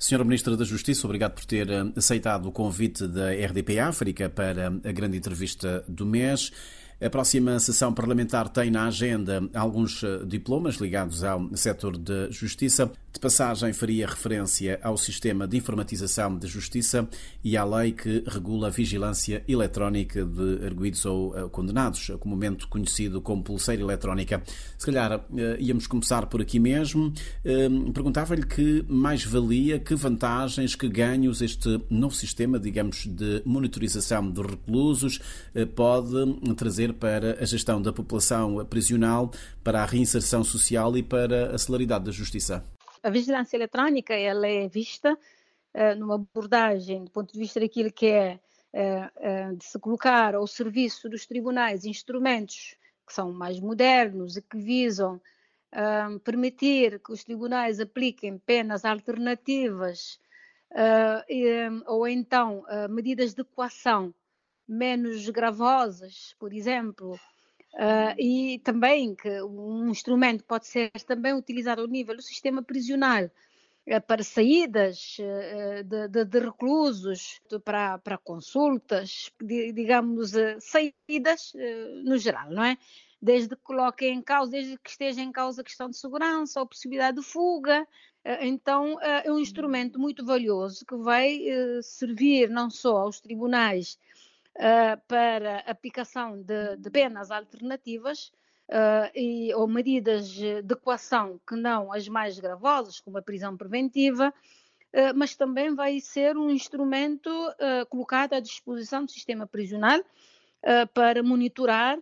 Senhora Ministra da Justiça, obrigado por ter aceitado o convite da RDP África para a grande entrevista do mês. A próxima sessão parlamentar tem na agenda alguns eh, diplomas ligados ao setor de justiça. De passagem, faria referência ao sistema de informatização de justiça e à lei que regula a vigilância eletrónica de arguídos ou eh, condenados, comumente conhecido como pulseira eletrónica. Se calhar eh, íamos começar por aqui mesmo. Perguntava-lhe que mais valia, que vantagens, que ganhos este novo sistema, digamos, de monitorização dos reclusos pode trazer para a gestão da população prisional, para a reinserção social e para a celeridade da justiça? A vigilância eletrónica ela é vista uh, numa abordagem do ponto de vista daquilo que é uh, uh, de se colocar ao serviço dos tribunais instrumentos que são mais modernos e que visam permitir que os tribunais apliquem penas alternativas ou então medidas de coação menos gravosas, por exemplo, uh, e também que um instrumento pode ser também utilizado ao nível do sistema prisional uh, para saídas uh, de, de, de, reclusos, para, para consultas, de, digamos, saídas no geral, não é? Desde que coloquem em causa, desde que esteja em causa a questão de segurança ou possibilidade de fuga, então, é um instrumento muito valioso que vai servir não só aos tribunais uh, para aplicação de, de penas alternativas uh, e, ou medidas de coação que não as mais gravosas, como a prisão preventiva, uh, mas também vai ser um instrumento colocado à disposição do sistema prisional para monitorar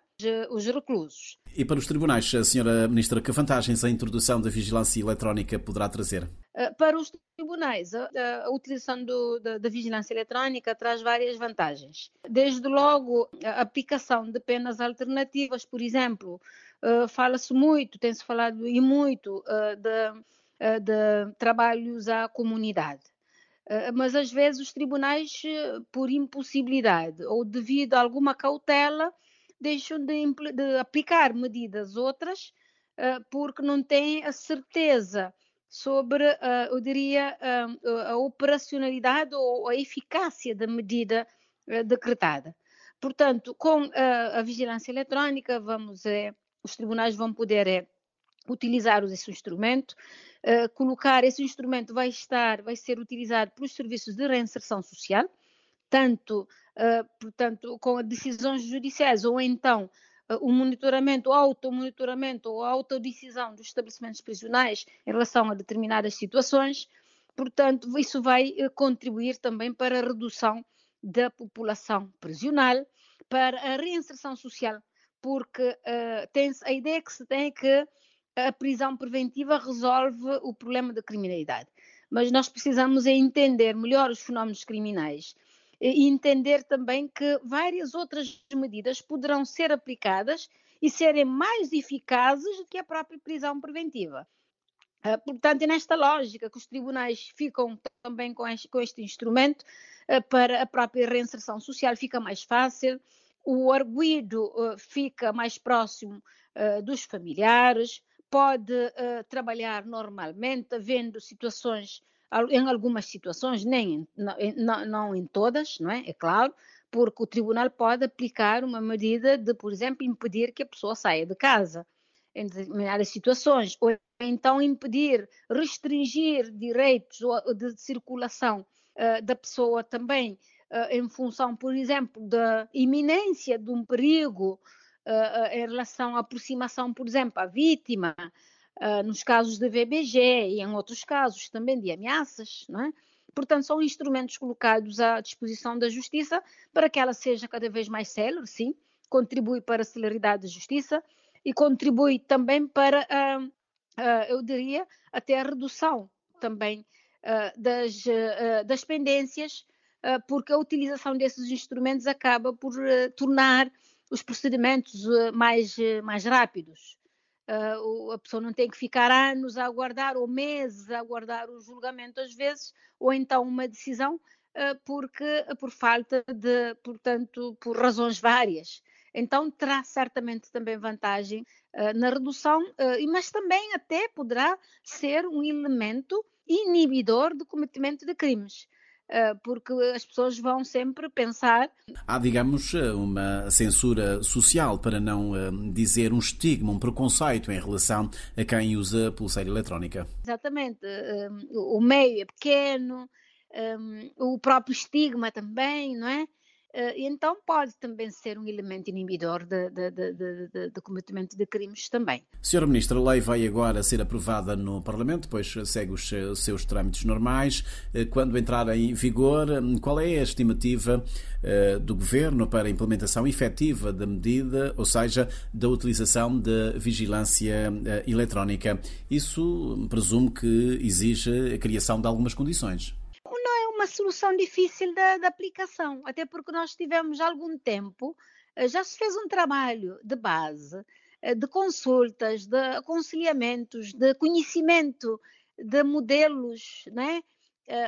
os reclusos. E para os tribunais, a senhora Ministra, que vantagens a introdução da vigilância eletrónica poderá trazer? Eh, para os tribunais, a, a utilização do, da, da, vigilância eletrónica traz várias vantagens. Desde logo, a aplicação de penas alternativas, por exemplo, uh, fala-se muito, tem-se falado e muito uh, de, de, trabalhos à comunidade. mas às vezes os tribunais, por impossibilidade ou devido a alguma cautela, deixam de, de aplicar medidas outras porque não têm a certeza sobre, uh, eu diria, uh, a operacionalidade ou a eficácia da medida uh, decretada. Portanto, com a vigilância eletrónica, vamos, é, os tribunais vão poder é, utilizar esse instrumento, colocar esse instrumento vai estar, vai ser utilizado pelos serviços de reinserção social, tanto, portanto, com decisões judiciais ou então o monitoramento, o automonitoramento ou a autodecisão dos estabelecimentos prisionais em relação a determinadas situações. Portanto, isso vai eh, contribuir também para a redução da população prisional, para a reinserção social, porque uh, tem a ideia que se tem é que a prisão preventiva resolve o problema da criminalidade. Mas nós precisamos é entender melhor os fenómenos criminais e entender também que várias outras medidas poderão ser aplicadas e serem mais eficazes do que a própria prisão preventiva. Uh, portanto, é nesta lógica que os tribunais ficam também com este, com este instrumento uh, para a própria reinserção social, fica mais fácil, o arguído uh, fica mais próximo dos familiares, pode trabalhar normalmente, havendo situações em algumas situações, nem não, não em todas, não é? É claro, porque o tribunal pode aplicar uma medida de, por exemplo, impedir que a pessoa saia de casa em determinadas situações, ou então impedir, restringir direitos de circulação uh, da pessoa também, uh, em função, por exemplo, da iminência de um perigo uh, em relação à aproximação, por exemplo, à vítima, uh, nos casos de VBG e em outros casos também de ameaças, não é? Portanto, são instrumentos colocados à disposição da justiça para que ela seja cada vez mais célere, sim, contribui para a celeridade da justiça e contribui também para, uh, uh, eu diria, até a redução também das, das pendências, porque a utilização desses instrumentos acaba por tornar os procedimentos mais, mais rápidos uh, a pessoa não tem que ficar anos a aguardar, ou meses a aguardar o julgamento, às vezes, ou então uma decisão, uh, porque por falta de, portanto, por razões várias. Então terá certamente também vantagem uh, na redução, mas também até poderá ser um elemento inibidor do cometimento de crimes. Eh, porque as pessoas vão sempre pensar. Há, digamos, uma censura social, para não eh, dizer um estigma, um preconceito em relação a quem usa pulseira eletrónica. Exatamente. O meio é pequeno, o próprio estigma também, não é? Eh, então pode também ser um elemento inibidor de, de, de, de, cometimento de crimes também. Senhora Ministra, a lei vai agora ser aprovada no Parlamento, depois segue os seus trâmites normais. Eh, quando entrar em vigor, qual é a estimativa eh, do Governo para a implementação efetiva da medida, ou seja, da utilização de vigilância eletrónica? Isso presumo que exige a criação de algumas condições uma solução difícil de, de aplicação, até porque nós tivemos algum tempo, eh, já se fez um trabalho de base, eh, de consultas, de aconselhamentos, de conhecimento de modelos, né?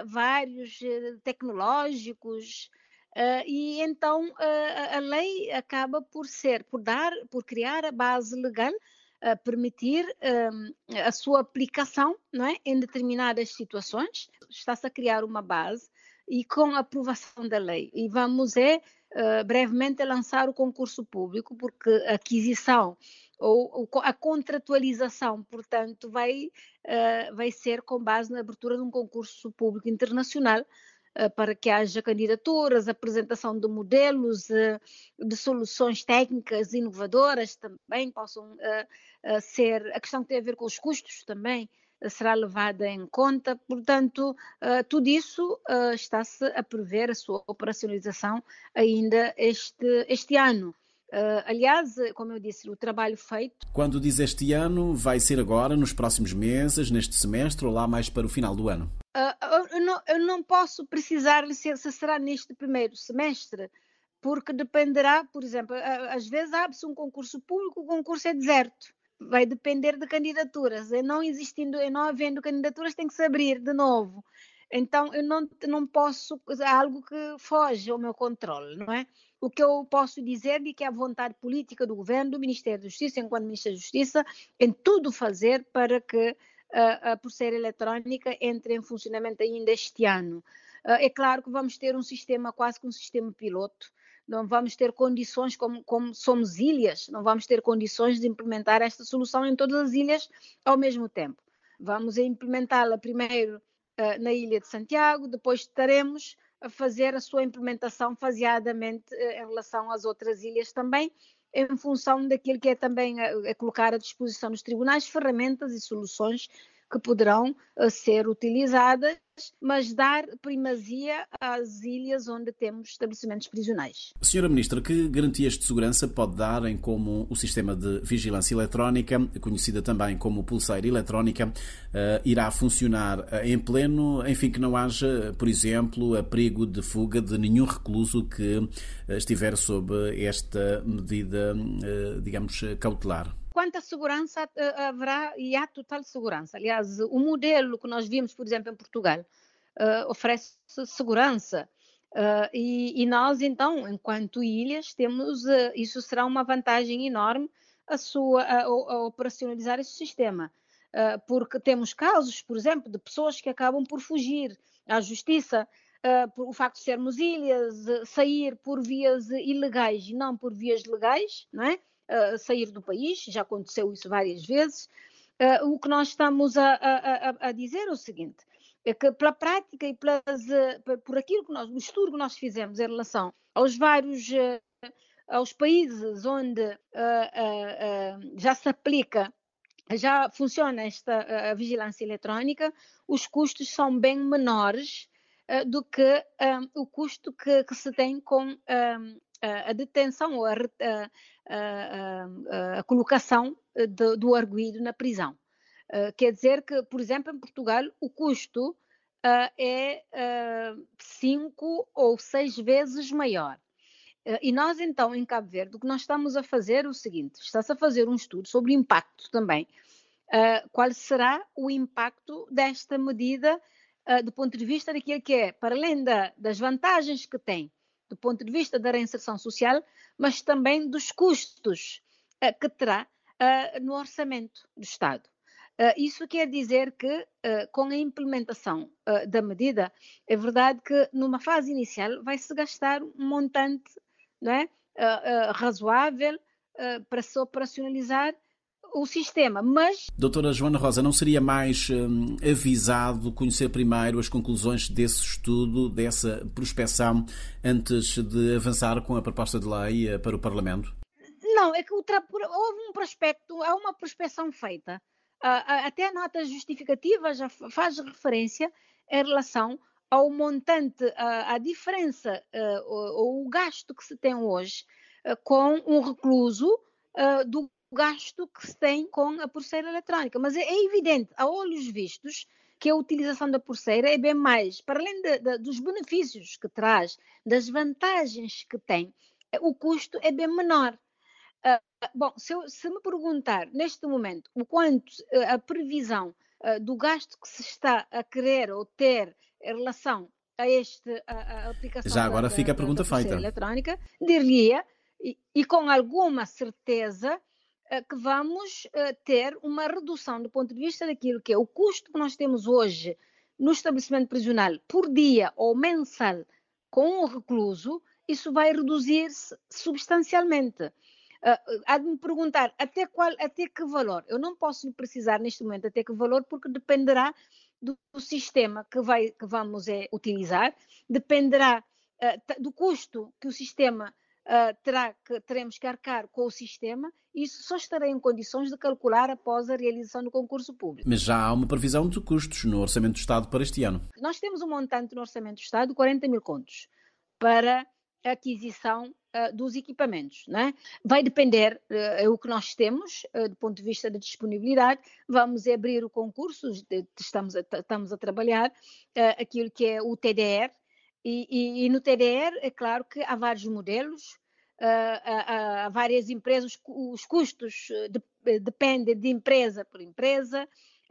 vários tecnológicos, e então a lei acaba por ser, por dar, por criar a base legal permitir um, a sua aplicação não é? em determinadas situações. Está-se a criar uma base e com aprovação da lei. E vamos é, uh, brevemente lançar o concurso público, porque a aquisição ou, ou a contratualização, portanto, vai, uh, vai ser com base na abertura de um concurso público internacional eh, para que haja candidaturas, apresentação de modelos, eh, de soluções técnicas inovadoras também possam eh, ser. A questão que tem a ver com os custos também será levada em conta. Portanto, tudo isso está-se a prever a sua operacionalização ainda este, este ano. Uh, aliás, como eu disse, o trabalho feito. Quando diz este ano, vai ser agora, nos próximos meses, neste semestre ou lá mais para o final do ano? Uh, eu, não, eu, não, posso precisar se, se será neste primeiro semestre, porque dependerá, por exemplo, às vezes abre-se um concurso público, o concurso é deserto. Vai depender de candidaturas. E não existindo, e não havendo candidaturas, tem que se abrir de novo. Então, eu não, não posso, é algo que foge ao meu controle, não é? O que eu posso dizer é que a vontade política do governo, do Ministério da Justiça, enquanto Ministério da Justiça, em tudo fazer para que a pulseira eletrónica entre em funcionamento ainda este ano. Ah, é claro que vamos ter um sistema, quase que um sistema piloto, não vamos ter condições, como, como, somos ilhas, não vamos ter condições de implementar esta solução em todas as ilhas ao mesmo tempo. Vamos implementá-la primeiro uh, na ilha de Santiago, depois estaremos a fazer a sua implementação faseadamente uh, em relação às outras ilhas também, em função daquilo que é também a, a colocar à disposição dos tribunais ferramentas e soluções que poderão uh, ser utilizadas, mas dar primazia às ilhas onde temos estabelecimentos prisionais. Senhora Ministra, que garantias de segurança pode dar em como o sistema de vigilância eletrónica, conhecida também como pulseira eletrónica, uh, irá funcionar uh, em pleno, enfim, que não haja, por exemplo, a perigo de fuga de nenhum recluso que estiver sob esta medida, digamos, cautelar? Quanto à segurança, eh, haverá e há total segurança. Aliás, o modelo que nós vimos, por exemplo, em Portugal, uh, oferece segurança. Uh, e, e, nós, então, enquanto ilhas, temos, uh, isso será uma vantagem enorme a, sua, a, a operacionalizar esse sistema. porque temos casos, por exemplo, de pessoas que acabam por fugir à justiça, por o facto de sermos ilhas, sair por vias ilegais e não por vias legais, não é? Uh, sair do país, já aconteceu isso várias vezes. Uh, o que nós estamos a, a, a, dizer é o seguinte: é que pela prática e pelas, uh, por aquilo que nós, o estudo que nós fizemos em relação aos vários aos países onde já se aplica já funciona esta vigilância eletrónica, os custos são bem menores uh, do que o custo que, que, se tem com a detenção ou a, a, a colocação eh, do, do arguído na prisão. Uh, quer dizer que, por exemplo, em Portugal, o custo uh, é uh, cinco ou seis vezes maior. e nós, então, em Cabo Verde, o que nós estamos a fazer é o seguinte: está-se a fazer um estudo sobre o impacto também. qual será o impacto desta medida do ponto de vista daquilo que é, para além da, das vantagens que tem do ponto de vista da reinserção social, mas também dos custos uh, que terá uh, no orçamento do Estado. isso quer dizer que, com a implementação da medida, é verdade que numa fase inicial vai-se gastar um montante não é, razoável para se operacionalizar o sistema, mas... Doutora Joana Rosa, não seria mais hum, avisado conhecer primeiro as conclusões desse estudo, dessa prospecção, antes de avançar com a proposta de lei eh, para o Parlamento? Não, é que o tra... houve um prospecto, há uma prospecção feita. Até a nota justificativa já faz referência em relação ao montante, à diferença eh, ou o gasto que se tem hoje eh, com um recluso do gasto que se tem com a pulseira eletrónica. Mas é, é evidente, a olhos vistos, que a utilização da pulseira é bem mais, para além de, de, dos benefícios que traz, das vantagens que tem, é, o custo é bem menor. Uh, bom, se, eu, se, me perguntar neste momento o quanto uh, a previsão uh, do gasto que se está a querer ou ter em relação a esta aplicação já agora da, fica a pergunta da feita eletrónica, diria e, e com alguma certeza eh, que vamos eh, ter uma redução do ponto de vista daquilo que é o custo que nós temos hoje no estabelecimento prisional por dia ou mensal com o recluso, isso vai reduzir-se substancialmente. Uh, há de me perguntar até, qual, até que valor. Eu não posso precisar neste momento até que valor, porque dependerá do, do sistema que, vai, que vamos é, utilizar, dependerá uh, do custo que o sistema uh, terá que, teremos que arcar com o sistema, isso só estarei em condições de calcular após a realização do concurso público. Mas já há uma previsão de custos no Orçamento do Estado para este ano. Nós temos um montante no Orçamento do Estado de 40 mil contos para a aquisição uh, dos equipamentos. Né? Vai depender, uh, o que nós temos, uh, do ponto de vista da disponibilidade. Vamos abrir o concurso, estamos a, estamos a trabalhar aquilo que é o TDR, e, e, e, no TDR, é claro que há vários modelos, uh, há, há, várias empresas, os custos eh, de, eh, dependem de empresa por empresa,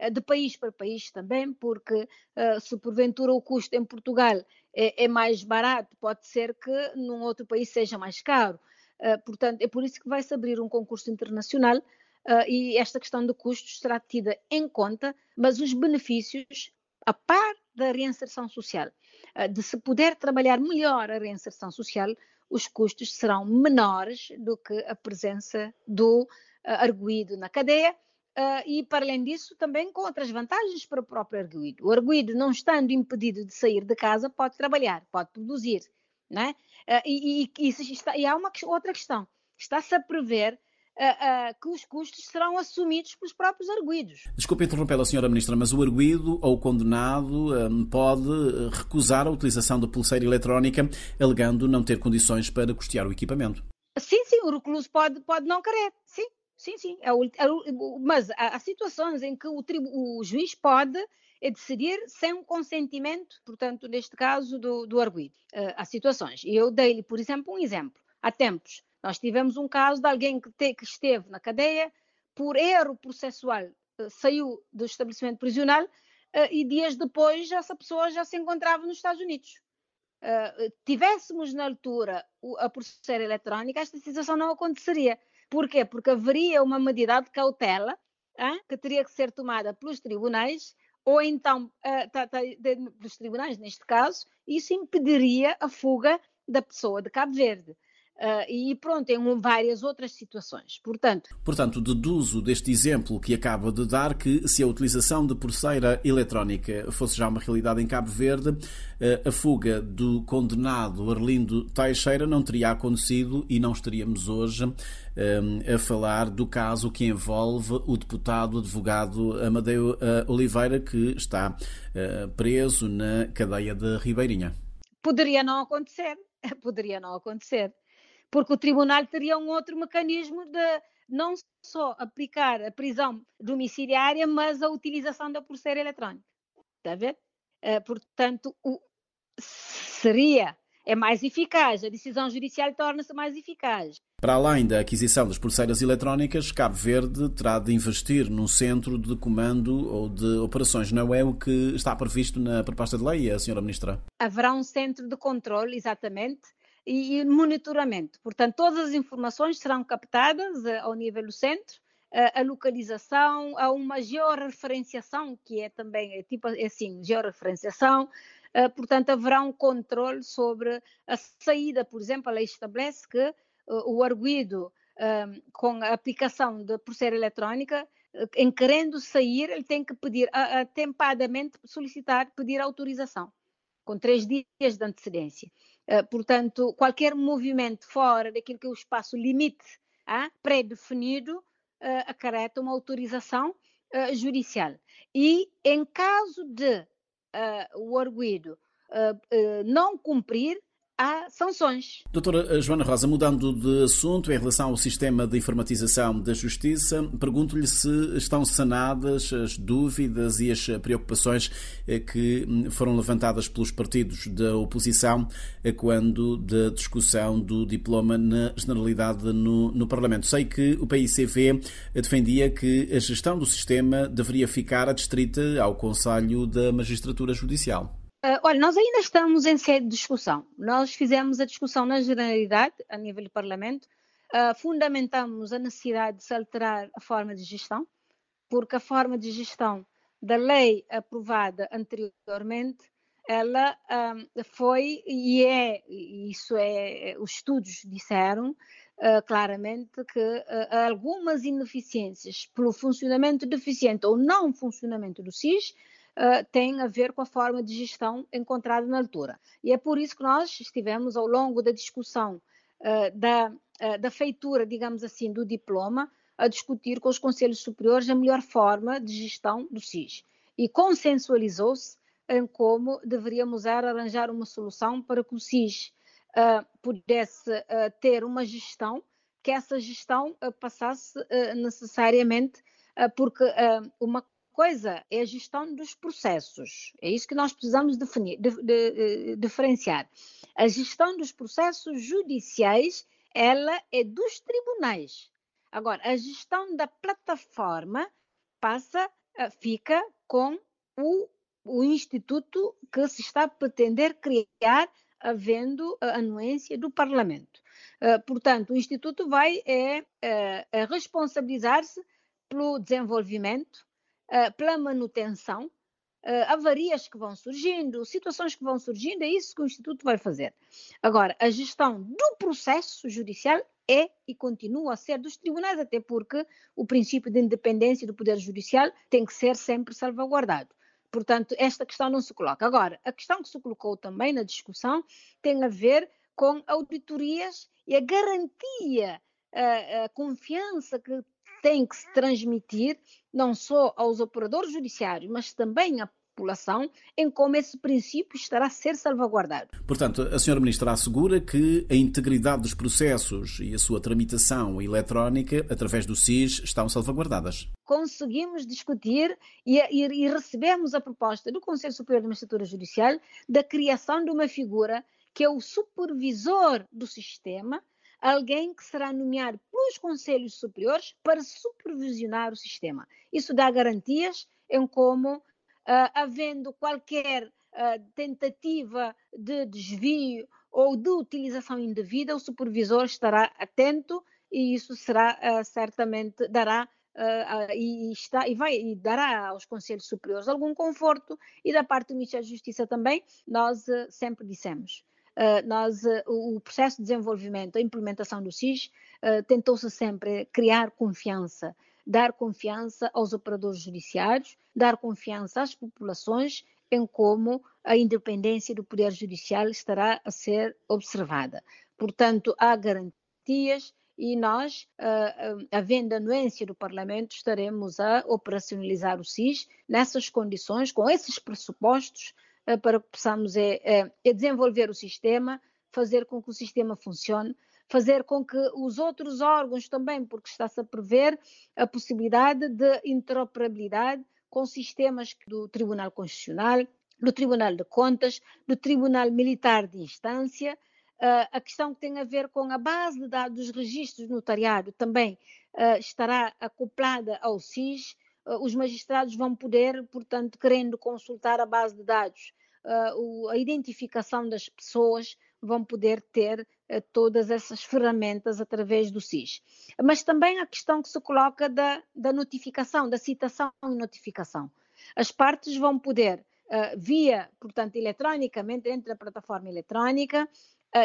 de país para país também, porque uh, se porventura o custo em Portugal é, é, mais barato, pode ser que num outro país seja mais caro. Uh, portanto, é por isso que vai-se abrir um concurso internacional uh, e esta questão de custos será tida em conta, mas os benefícios, a par da reinserção social, de se puder trabalhar melhor a reinserção social, os custos serão menores do que a presença do uh, arguído na cadeia. Uh, e, para além disso, também com outras vantagens para o próprio arguído. O arguído, não estando impedido de sair de casa, pode trabalhar, pode produzir. Né? Uh, e, e, e, está, e há uma outra questão. Está-se a prever uh, que os custos serão assumidos pelos próprios arguídos. Desculpe interrompê-la, Sra. Ministra, mas o arguído ou o condenado um, pode recusar a utilização da pulseira eletrónica, alegando não ter condições para custear o equipamento. Sim, sim, o recluso pode, pode não querer, sim. Sim, sim. É o, é o, mas há, há, situações em que o, o juiz pode é decidir sem um consentimento, portanto, neste caso, do, do arguido. Uh, há situações. E eu dei-lhe, por exemplo, um exemplo. Há tempos, nós tivemos um caso de alguém que, te, que esteve na cadeia por erro processual, uh, saiu do estabelecimento prisional uh, e dias depois essa pessoa já se encontrava nos Estados Unidos. Uh, tivéssemos na altura a pulseira eletrónica, esta situação não aconteceria. Porquê? Porque haveria uma medida de cautela hein, que teria que ser tomada pelos tribunais, ou então pelos tribunais, neste caso, isso impediria a fuga da pessoa de Cabo Verde. Uh, e pronto, em várias outras situações. Portanto, Portanto, deduzo deste exemplo que acaba de dar que se a utilização de pulseira eletrónica fosse já uma realidade em Cabo Verde, uh, a fuga do condenado Arlindo Teixeira não teria acontecido e não estaríamos hoje uh, a falar do caso que envolve o deputado advogado Amadeu Oliveira, que está preso na cadeia de Ribeirinha. Poderia não acontecer, poderia não acontecer porque o tribunal teria um outro mecanismo de não só aplicar a prisão domiciliária, mas a utilização da pulseira eletrónica. Está a ver? Uh, portanto, o, seria, é mais eficaz, a decisão judicial torna-se mais eficaz. Para além da aquisição das pulseiras eletrónicas, Cabo Verde terá de investir num centro de comando ou de operações. Não é o que está previsto na proposta de lei, a senhora Ministra? Haverá um centro de controle, exatamente, e, monitoramento. Portanto, todas as informações serão captadas eh, ao nível do centro a localização, a uma georreferenciação, que é também é tipo é assim, georreferenciação, portanto haverá um controle sobre a saída, por exemplo, a lei estabelece que o arguido com a aplicação de pulseira eletrónica, em querendo sair, ele tem que pedir atempadamente solicitar, pedir autorização, com três dias de antecedência. Portanto, qualquer movimento fora daquilo que é o espaço limite pré-definido uh, acarreta uma autorização uh, judicial. E em caso de o arguido não cumprir, há sanções. Doutora Joana Rosa, mudando de assunto em relação ao sistema de informatização da Justiça, pergunto-lhe se estão sanadas as dúvidas e as preocupações eh, que hum, foram levantadas pelos partidos da oposição eh, quando da discussão do diploma na generalidade no, no Parlamento. Sei que o PICV defendia que a gestão do sistema deveria ficar adstrita ao Conselho da Magistratura Judicial. Uh, olha, nós ainda estamos em sede de discussão. Nós fizemos a discussão na generalidade, a nível do Parlamento, uh, fundamentamos a necessidade de se alterar a forma de gestão, porque a forma de gestão da lei aprovada anteriormente, ela uh, foi e é, isso é, os estudos disseram claramente que algumas ineficiências pelo funcionamento deficiente ou não funcionamento do SIS tem a ver com a forma de gestão encontrada na altura. E é por isso que nós estivemos, ao longo da discussão uh, da, uh, da feitura, digamos assim, do diploma, a discutir com os conselhos superiores a melhor forma de gestão do SIS. E consensualizou-se em como deveríamos arranjar uma solução para que o SIS pudesse ter uma gestão que essa gestão passasse necessariamente porque uma coisa é a gestão dos processos. É isso que nós precisamos definir, de, de, de, diferenciar. A gestão dos processos judiciais, ela é dos tribunais. Agora, a gestão da plataforma passa, eh, fica com o, o instituto que se está a pretender criar, havendo a anuência do Parlamento. Uh, portanto, o instituto vai é, é, é responsabilizar-se pelo desenvolvimento, uh, pela manutenção, uh, avarias que vão surgindo, situações que vão surgindo, é isso que o Instituto vai fazer. Agora, a gestão do processo judicial é e continua a ser dos tribunais, até porque o princípio de independência do Poder Judicial tem que ser sempre salvaguardado. Portanto, esta questão não se coloca. Agora, a questão que se colocou também na discussão tem a ver com auditorias e a garantia, a, a confiança que tem que se transmitir não só aos operadores judiciários, mas também à população em como esse princípio estará a ser salvaguardado. Portanto, a senhora ministra assegura que a integridade dos processos e a sua tramitação eletrónica através do SIS estão salvaguardadas. Conseguimos discutir e, e, e recebemos a proposta do Conselho Superior de Magistratura Judicial da criação de uma figura que é o supervisor do sistema, alguém que será nomeado pelos conselhos superiores para supervisionar o sistema. Isso dá garantias em como, uh, havendo qualquer uh, tentativa de desvio ou de utilização indevida, o supervisor estará atento e isso será uh, certamente dará Uh, uh, e, está, e, vai, e dará aos Conselhos Superiores algum conforto, e da parte do Ministério da Justiça também, nós uh, sempre dissemos. Uh, nós, uh, o processo de desenvolvimento, a implementação do SIS, uh, tentou-se sempre criar confiança, dar confiança aos operadores judiciários, dar confiança às populações em como a independência do Poder Judicial estará a ser observada. Portanto, há garantias e nós, havendo anuência do Parlamento, estaremos a operacionalizar o SIS nessas condições, com esses pressupostos eh, para que possamos é, é, é desenvolver o sistema, fazer com que o sistema funcione, fazer com que os outros órgãos também, porque está-se a prever a possibilidade de interoperabilidade com sistemas do Tribunal Constitucional, do Tribunal de Contas, do Tribunal Militar de Instância, uh, a questão que tem a ver com a base de dados dos registros do notariado também uh, estará acoplada ao SIS, os magistrados vão poder, portanto, querendo consultar a base de dados uh, a identificação das pessoas, vão poder ter todas essas ferramentas através do SIS. Mas também a questão que se coloca da, da notificação, da citação e notificação. As partes vão poder, via, portanto, eletronicamente, dentro da plataforma eletrónica,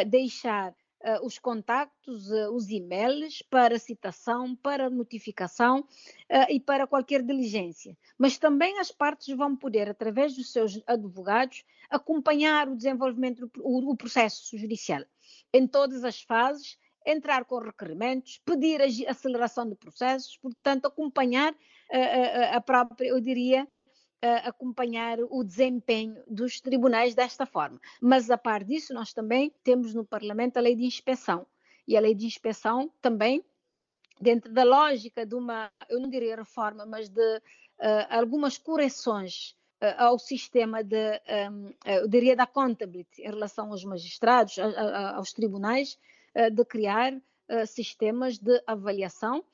deixar uh, os contactos, os e-mails para citação, para notificação e para qualquer diligência. Mas também as partes vão poder, através dos seus advogados, acompanhar o desenvolvimento, o, o processo judicial em todas as fases, entrar com requerimentos, pedir a aceleração de processos, portanto, acompanhar a própria, eu diria, acompanhar o desempenho dos tribunais desta forma. Mas, a par disso, nós também temos no Parlamento a lei de inspeção. E a lei de inspeção também, dentro da lógica de uma, eu não diria reforma, mas de uh, algumas correções uh, ao sistema de, um, eu diria, da accountability em relação aos magistrados, a, a, aos tribunais, uh, de criar sistemas de avaliação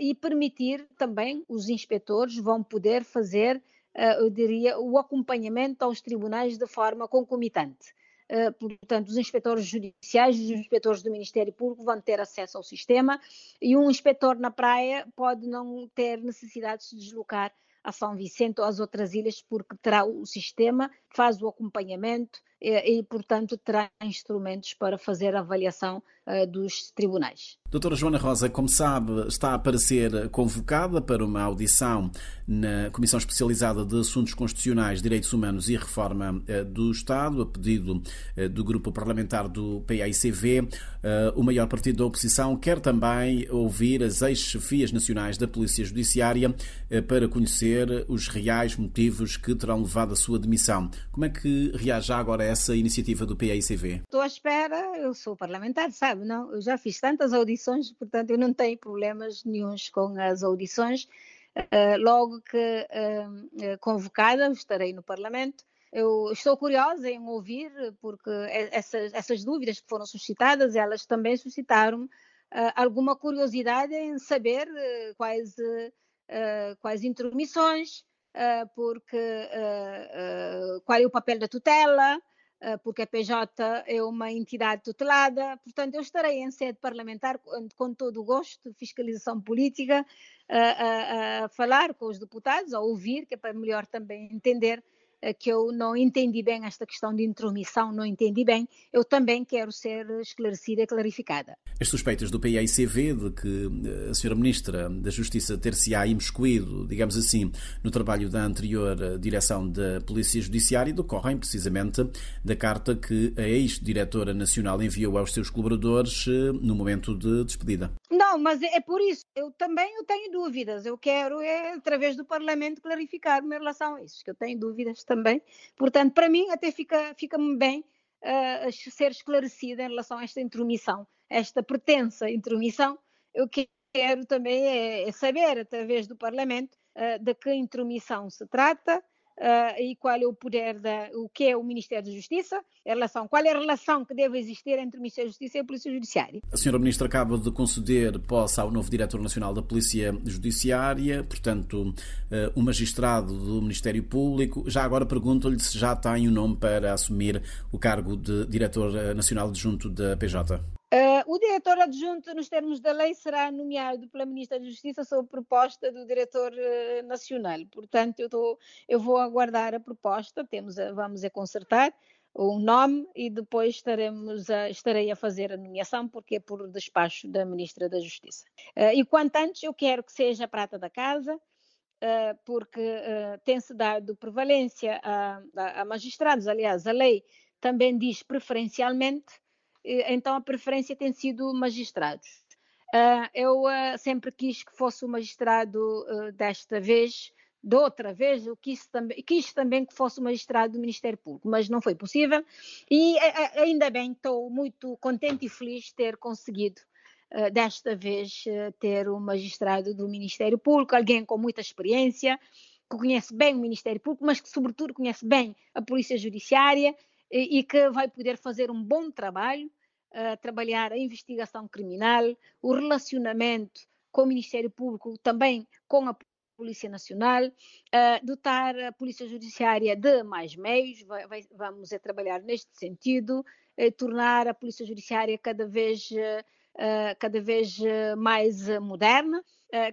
e permitir também os inspectores vão poder fazer eh, eu diria, o acompanhamento aos tribunais de forma concomitante. Uh, portanto, os inspectores judiciais os inspectores do Ministério Público vão ter acesso ao sistema e um inspetor na praia pode não ter necessidade de se deslocar a São Vicente ou às outras ilhas porque terá o sistema, faz o acompanhamento e, e portanto, terá instrumentos para fazer a avaliação uh, dos tribunais. Doutora Joana Rosa, como sabe, está para ser convocada para uma audição na Comissão Especializada de Assuntos Constitucionais, Direitos Humanos e Reforma eh, do Estado, a pedido eh, do grupo parlamentar do PAICV. O maior partido da oposição quer também ouvir as ex-chefias nacionais da Polícia Judiciária para conhecer os reais motivos que terão levado a sua demissão. Como é que reage agora essa iniciativa do PAICV? Estou à espera, eu sou parlamentar, sabe, não? Eu já fiz tantas audições portanto eu não tenho problemas nenhums com as audições. Uh, logo que uh, convocada, estarei no Parlamento. Eu estou curiosa em ouvir, porque essas, essas dúvidas que foram suscitadas, elas também suscitaram uh, alguma curiosidade em saber quais, quais intromissões, porque qual é o papel da tutela, porque a PJ é uma entidade tutelada, portanto, eu estarei em sede parlamentar com todo o gosto, fiscalização política, a, a, a falar com os deputados, a ouvir, que é para melhor também entender eh, que eu não entendi bem esta questão de intromissão, não entendi bem, eu também quero ser esclarecida e clarificada. As suspeitas do PICV de que eh, a Sra. Ministra da Justiça ter-se-á imiscuído, digamos assim, no trabalho da anterior eh, direção da Polícia Judiciária decorrem precisamente da carta que a ex-diretora nacional enviou aos seus colaboradores no momento de despedida. Não, mas é por isso. Eu também eu tenho dúvidas. Eu quero, é, através do Parlamento, clarificar-me em relação a isso, que eu tenho dúvidas também. Portanto, para mim, até fica-me fica bem uh, ser esclarecida em relação a esta intromissão, esta pretensa intromissão. Eu quero também é, é saber, através do Parlamento, uh, de que intromissão se trata, uh, e qual é o poder da, o que é o Ministério da Justiça, a relação, qual é a relação que deve existir entre o Ministério da Justiça e a Polícia Judiciária. A senhora Ministra acaba de conceder posse ao novo Diretor Nacional da Polícia Judiciária, portanto, uh, o magistrado do Ministério Público. Já agora pergunto-lhe se já tem o um nome para assumir o cargo de Diretor Nacional Adjunto da PJ. Uh, o diretor adjunto, nos termos da lei, será nomeado pela Ministra da Justiça sob proposta do diretor uh, nacional. Portanto, eu, tô, eu, vou aguardar a proposta, temos a, vamos a consertar o nome e depois estaremos a, estarei a fazer a nomeação, porque é por despacho da Ministra da Justiça. Uh, e quanto antes, eu quero que seja a prata da casa, porque tem-se dado prevalência a, a, a magistrados. Aliás, a lei também diz preferencialmente então a preferência tem sido magistrados. Uh, eu uh, sempre quis que fosse o magistrado uh, desta vez, de outra vez, eu quis também, quis também que fosse o magistrado do Ministério Público, mas não foi possível. E ainda bem, estou muito contente e feliz de ter conseguido desta vez ter o magistrado do Ministério Público, alguém com muita experiência, que conhece bem o Ministério Público, mas que sobretudo conhece bem a Polícia Judiciária e, e que vai poder fazer um bom trabalho a trabalhar a investigação criminal, o relacionamento com o Ministério Público, também com a Polícia Nacional, uh, dotar a Polícia Judiciária de mais meios, vai, vai, vamos a trabalhar neste sentido, uh, tornar a Polícia Judiciária cada vez, uh, cada vez mais moderna,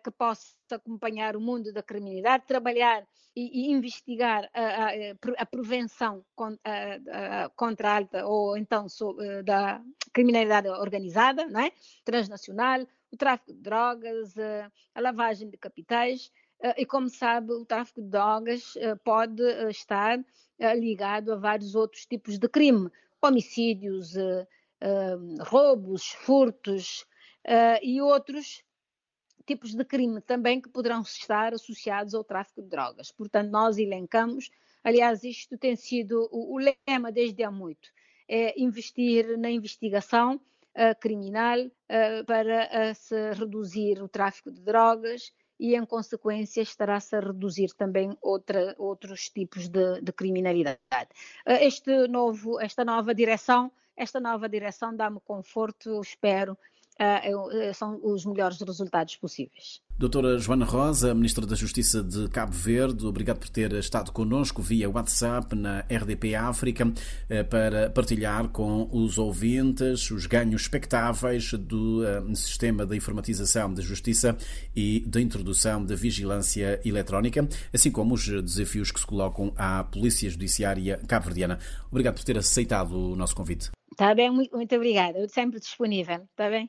que possa acompanhar o mundo da criminalidade, trabalhar e, e investigar a, a, a prevenção contra, a alta ou então so, da criminalidade organizada, não é? transnacional, o tráfico de drogas, a lavagem de capitais eh, e como sabe, o tráfico de drogas eh, pode eh, estar ligado a vários outros tipos de crime, homicídios, roubos, furtos e outros tipos de crime também que poderão estar associados ao tráfico de drogas. Portanto, nós elencamos, aliás, isto tem sido o, lema desde há muito, é investir na investigação criminal para se reduzir o tráfico de drogas e, em consequência, estará-se a reduzir também outra, outros tipos de, de criminalidade. Este novo, esta nova direção, esta nova direção dá-me conforto, espero, uh, são os melhores resultados possíveis. Doutora Joana Rosa, Ministra da Justiça de Cabo Verde, obrigado por ter estado connosco via WhatsApp na RDP África eh, para partilhar com os ouvintes os ganhos expectáveis do sistema de informatização da Justiça e da introdução da vigilância eletrónica, assim como os desafios que se colocam à Polícia Judiciária cabo-verdiana. Obrigado por ter aceitado o nosso convite. Está bem, muito, muito obrigada. Eu sempre disponível. Está bem?